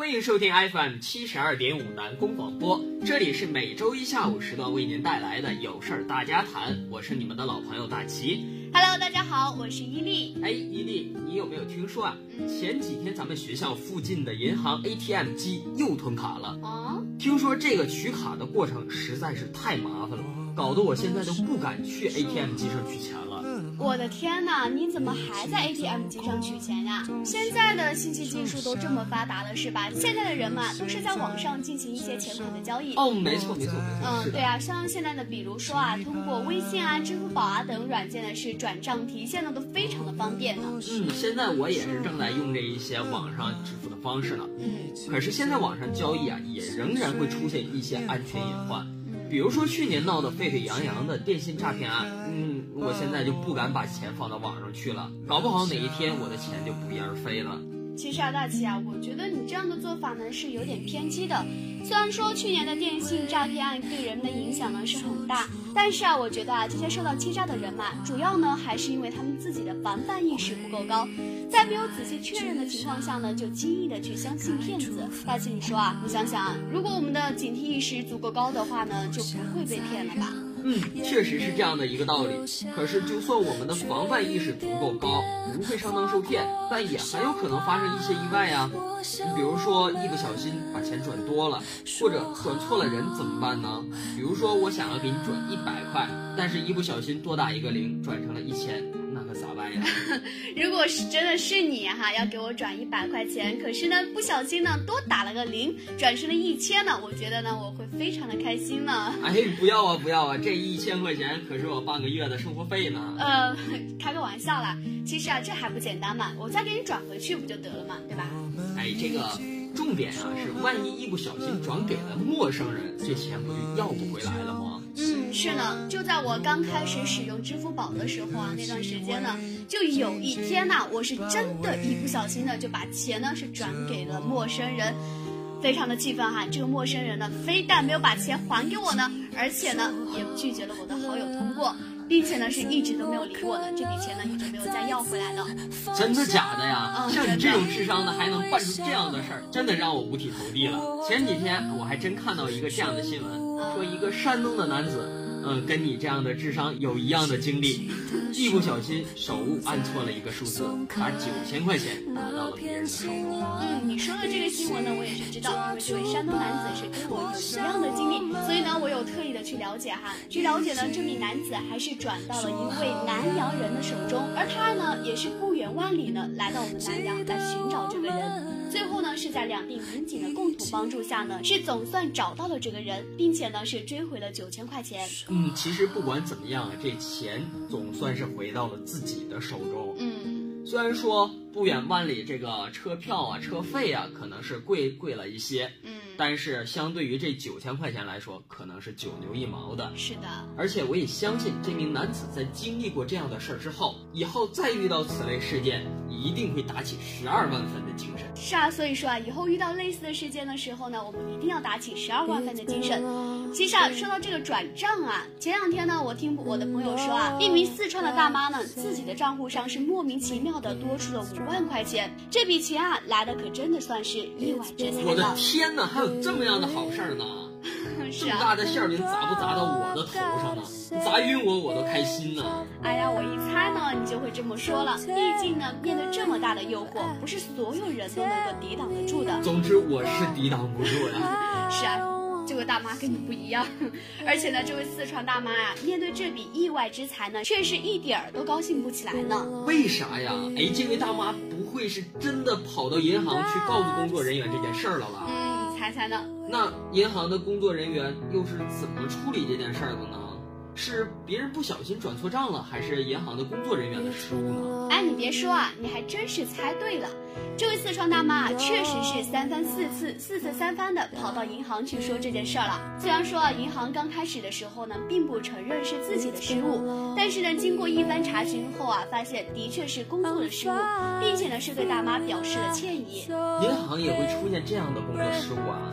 欢迎收听 FM 七十二点五南宫广播，这里是每周一下午时段为您带来的有事儿大家谈，我是你们的老朋友大齐。Hello，大家好，我是伊利。哎，伊利，你有没有听说啊？前几天咱们学校附近的银行 ATM 机又吞卡了。啊，听说这个取卡的过程实在是太麻烦了，搞得我现在都不敢去 ATM 机上取钱了。我的天哪，你怎么还在 ATM 机上取钱呀？现在的信息技术都这么发达了，是吧？现在的人嘛，都是在网上进行一些钱款的交易。哦，没错，没错，没错，嗯，对啊，像现在的，比如说啊，通过微信啊、支付宝啊等软件呢，是转账提现呢，都非常的方便呢。嗯，现在我也是正在用这一些网上支付的方式呢。嗯可是现在网上交易啊，也仍然会出现一些安全隐患，比如说去年闹得沸沸扬扬的电信诈骗案。嗯，我现在就不敢把钱放到网上去了，搞不好哪一天我的钱就不翼而飞了。其实啊，大齐啊，我觉得你这样的做法呢是有点偏激的。虽然说去年的电信诈骗案对人们的影响呢是很大，但是啊，我觉得啊，这些受到欺诈的人嘛，主要呢还是因为他们自己的防范意识不够高，在没有仔细确认的情况下呢，就轻易的去相信骗子。大齐，你说啊，你想想啊，如果我们的警惕意识足够高的话呢，就不会被骗了吧？嗯，确实是这样的一个道理。可是，就算我们的防范意识足够高，不会上当受骗，但也很有可能发生一些意外呀。你比如说，一不小心把钱转多了，或者转错了人怎么办呢？比如说，我想要给你转一百块，但是一不小心多打一个零，转成了一千，那可咋办呀？如果是真的是你哈，要给我转一百块钱，可是呢不小心呢多打了个零，转成了一千呢，我觉得呢我会非常的开心呢。哎，不要啊，不要啊！这一千块钱可是我半个月的生活费呢。呃，开个玩笑啦，其实啊这还不简单嘛，我再给你转回去不就得了嘛，对吧？哎，这个重点啊是，万一一不小心转给了陌生人，这钱不就要不回来了吗？嗯，是呢，就在我刚开始使用支付宝的时候啊，那段时间呢，就有一天呐、我是真的一不小心的就把钱呢是转给了陌生人。非常的气愤哈！这个陌生人呢，非但没有把钱还给我呢，而且呢，也拒绝了我的好友通过，并且呢，是一直都没有理我的。这笔钱呢，一直没有再要回来了。真的假的呀？嗯像你这种智商的还能办出这样的事儿，真的让我五体投地了。前几天我还真看到一个这样的新闻，说一个山东的男子，嗯，跟你这样的智商有一样的经历，一不小心手误按错了一个数字，把九千块钱拿到了别人的手中。嗯，你说的这个新闻呢，我也是知道，因为这位山东男子是跟我有一样的经历，所以呢，我有特意的去了解哈。据了解呢，这名男子还是转到了一位南阳人的手中，而他呢，也是不远万里呢来到我们南阳来寻找这个人。最后呢，是在两地民警的共同帮助下呢，是总算找到了这个人，并且呢，是追回了九千块钱。嗯，其实不管怎么样啊，这钱总算是回到了自己的手中。嗯，虽然说不远万里，这个车票啊、车费啊，可能是贵贵了一些，嗯，但是相对于这九千块钱来说，可能是九牛一毛的。是的。而且我也相信，这名男子在经历过这样的事儿之后，以后再遇到此类事件，一定会打起十二万分的精神。是啊，所以说啊，以后遇到类似的事件的时候呢，我们一定要打起十二万分的精神。其实啊，说到这个转账啊，前两天呢，我听我的朋友说啊，一名四川的大妈呢，自己的账户上是莫名其妙的多出了五万块钱，这笔钱啊，来的可真的算是意外之财我的。天哪，还有这么样的好事儿呢！是啊，这么大的馅儿饼砸不砸到我的头上呢？砸晕我我都开心呢。哎呀，我一猜呢，你就会这么说了。毕竟呢，面对这么大的诱惑，不是所有人都能够抵挡得住的。总之我是抵挡不住的。是啊，这位大妈跟你不一样，而且呢，这位四川大妈啊，面对这笔意外之财呢，却是一点儿都高兴不起来呢。为啥呀？哎，这位大妈不会是真的跑到银行去告诉工作人员这件事儿了吧？嗯，你猜猜呢？那银行的工作人员又是怎么处理这件事儿的呢？是别人不小心转错账了，还是银行的工作人员的失误呢？哎，你别说啊，你还真是猜对了。这位四川大妈啊，确实是三番四次、四次三番的跑到银行去说这件事儿了。虽然说啊，银行刚开始的时候呢，并不承认是自己的失误，但是呢，经过一番查询后啊，发现的确是工作的失误，并且呢，是对大妈表示了歉意。银行也会出现这样的工作失误啊？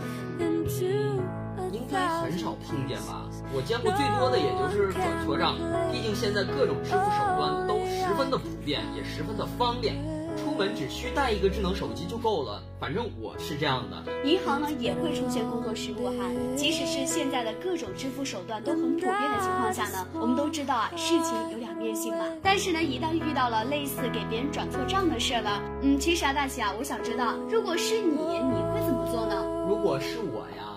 应该很少碰见吧？我见过最多的也就是转错账，毕竟现在各种支付手段都十分的普遍，也十分的方便。出门只需带一个智能手机就够了。反正我是这样的。银行呢也会出现工作失误哈，即使是现在的各种支付手段都很普遍的情况下呢，我们都知道啊，事情有两面性嘛。但是呢，一旦遇到了类似给别人转错账的事了，嗯，其实啊，大齐啊，我想知道，如果是你，你会怎么做呢？如果是我呀，嗯，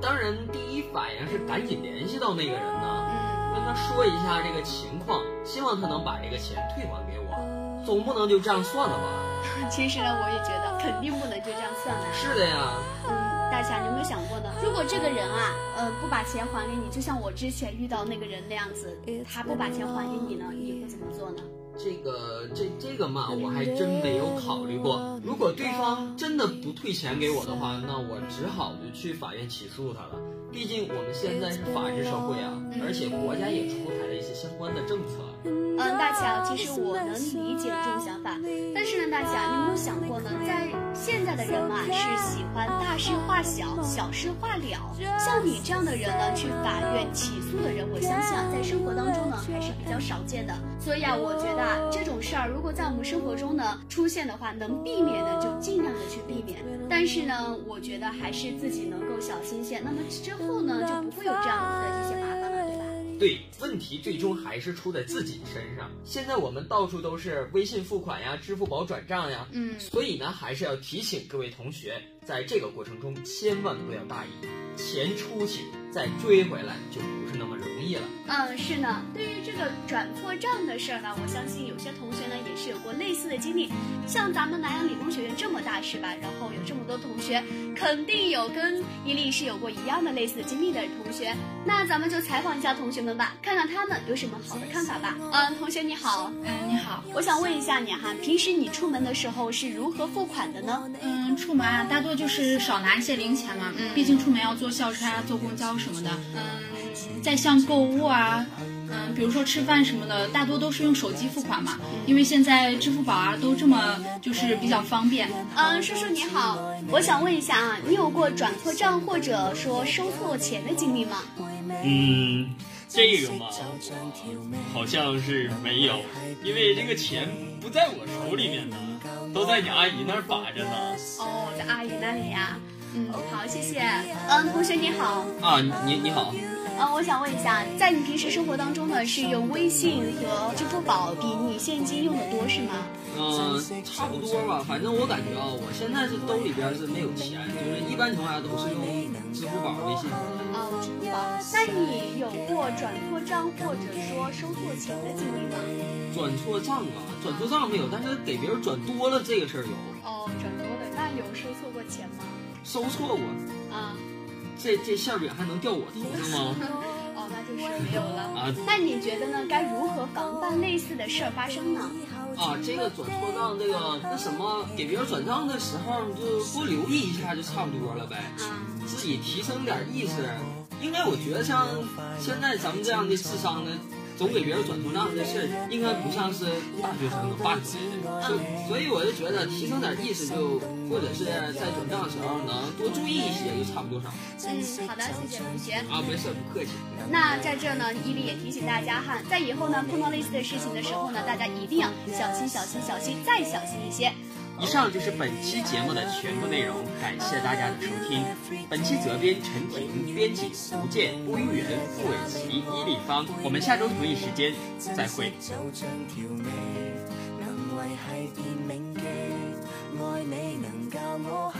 当然第一反应是赶紧联系到那个人呢，跟他说一下这个情况，希望他能把这个钱退还给我，总不能就这样算了吧？其实呢，我也觉得肯定不能就这样算了。是的呀。如果这个人啊，呃，不把钱还给你，就像我之前遇到那个人那样子，他不把钱还给你呢，你会怎么做呢？这个，这这个嘛，我还真没有考虑过。如果对方真的不退钱给我的话，那我只好就去法院起诉他了。毕竟我们现在是法治社会啊，而且国家也出台了一些相关的政策。嗯，大乔，其实我能理解这种想法，但是呢，大乔，你有没有想过呢？在现在的人嘛，是喜欢大事化小，小事化了。像你这样的人呢，去法院起诉的人，我相信啊，在生活当中呢，还是比较少见的。所以啊，我觉得啊，这种事儿如果在我们生活中呢出现的话，能避免的就尽量的去避免。但是呢，我觉得还是自己能够小心些，那么之后呢，就不会有这样子的这些麻烦了，对吧？对，问题最终还是出在自己身上。现在我们到处都是微信付款呀、支付宝转账呀，嗯，所以呢，还是要提醒各位同学，在这个过程中千万不要大意，钱出去再追回来就不是那么容易了。嗯，是呢。对于这个转错账的事儿呢，我相信有些同学呢也是有过类似的经历。像咱们南阳理工学院这么大是吧？然后有这么多同学，肯定有跟伊利是有过一样的类似的经历的同学。那咱们就采访一下同学们吧，看看他们有什么好的看法吧。嗯，同学你好，嗯，你好，我想问一下你哈，平时你出门的时候是如何付款的呢？嗯，出门啊，大多就是少拿一些零钱嘛，嗯，毕竟出门要坐校车啊、坐公交什么的，嗯，再像购物啊。嗯，比如说吃饭什么的，大多都是用手机付款嘛，因为现在支付宝啊都这么就是比较方便。嗯，叔叔你好，我想问一下啊，你有过转错账或者说收错钱的经历吗？嗯，这个嘛，好像是没有，因为这个钱不在我手里面呢，都在你阿姨那儿把着呢。哦，在阿姨那里呀。嗯，好，谢谢。嗯，同学你好。啊，你你好。嗯，我想问一下，在你平时生活当中呢，是用微信和支付宝比你现金用的多是吗？嗯，差不多吧。反正我感觉啊，我现在是兜里边是没有钱，就是一般情况下都是用支付宝、微信。啊，支付宝。那你有过转错账或者说收错钱的经历吗？转错账啊，转错账没有，但是给别人转多了这个事儿有。哦，转多了，那有收错过钱吗？收错过。啊。这这馅饼还能掉我头上吗？哦，那就是没有了。啊，那你觉得呢？该如何防范类似的事儿发生呢？啊，这个转错账，这个那什么，给别人转账的时候你就多留意一下，就差不多了呗。啊，自己提升点意识。应该我觉得像现在咱们这样的智商呢。总给别人转错账这事儿，应该不像是大学生能办出来的，所所以我就觉得提升点意识，就或者是在转账的时候能多注意一些，就差不多少。嗯，好的，谢谢同学。啊，没事，不客气。那在这呢，伊利也提醒大家哈，在以后呢碰到类似的事情的时候呢，大家一定要小心、小心、小心再小心一些。以上就是本期节目的全部内容，感谢大家的收听。本期责编陈婷，编辑胡健、播音员付伟奇、伊立方。我们下周同一时间再会。爱你能教我